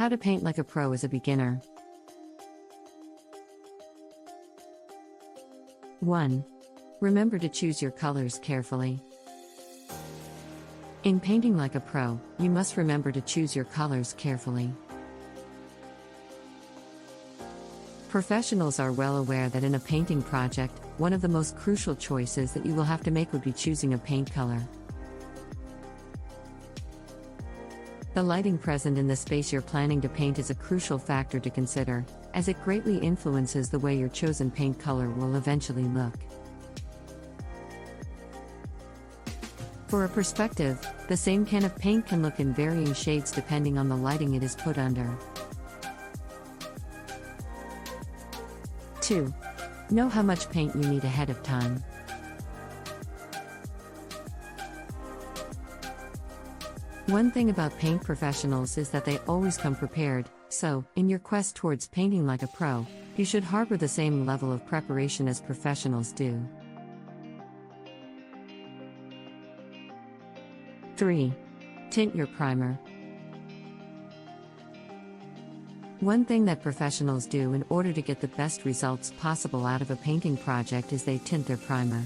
How to paint like a pro as a beginner. 1. Remember to choose your colors carefully. In painting like a pro, you must remember to choose your colors carefully. Professionals are well aware that in a painting project, one of the most crucial choices that you will have to make would be choosing a paint color. The lighting present in the space you're planning to paint is a crucial factor to consider, as it greatly influences the way your chosen paint color will eventually look. For a perspective, the same can of paint can look in varying shades depending on the lighting it is put under. 2. Know how much paint you need ahead of time. One thing about paint professionals is that they always come prepared, so, in your quest towards painting like a pro, you should harbor the same level of preparation as professionals do. 3. Tint your primer. One thing that professionals do in order to get the best results possible out of a painting project is they tint their primer.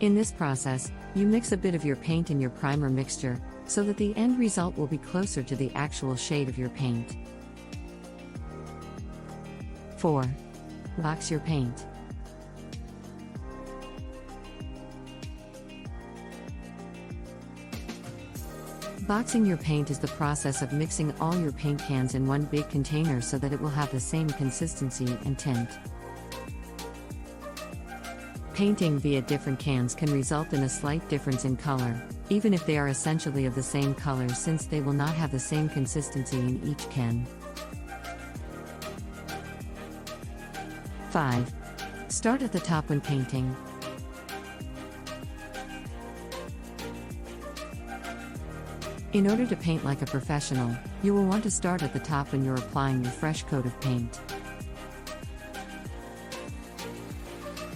In this process, you mix a bit of your paint in your primer mixture, so that the end result will be closer to the actual shade of your paint. 4. Box your paint. Boxing your paint is the process of mixing all your paint cans in one big container so that it will have the same consistency and tint. Painting via different cans can result in a slight difference in color, even if they are essentially of the same color since they will not have the same consistency in each can. 5. Start at the top when painting. In order to paint like a professional, you will want to start at the top when you're applying your fresh coat of paint.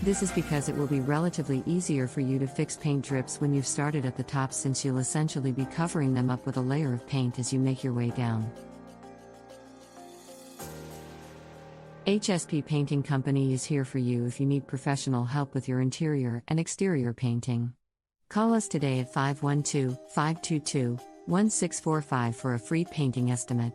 This is because it will be relatively easier for you to fix paint drips when you've started at the top since you'll essentially be covering them up with a layer of paint as you make your way down. HSP Painting Company is here for you if you need professional help with your interior and exterior painting. Call us today at 512 522 1645 for a free painting estimate.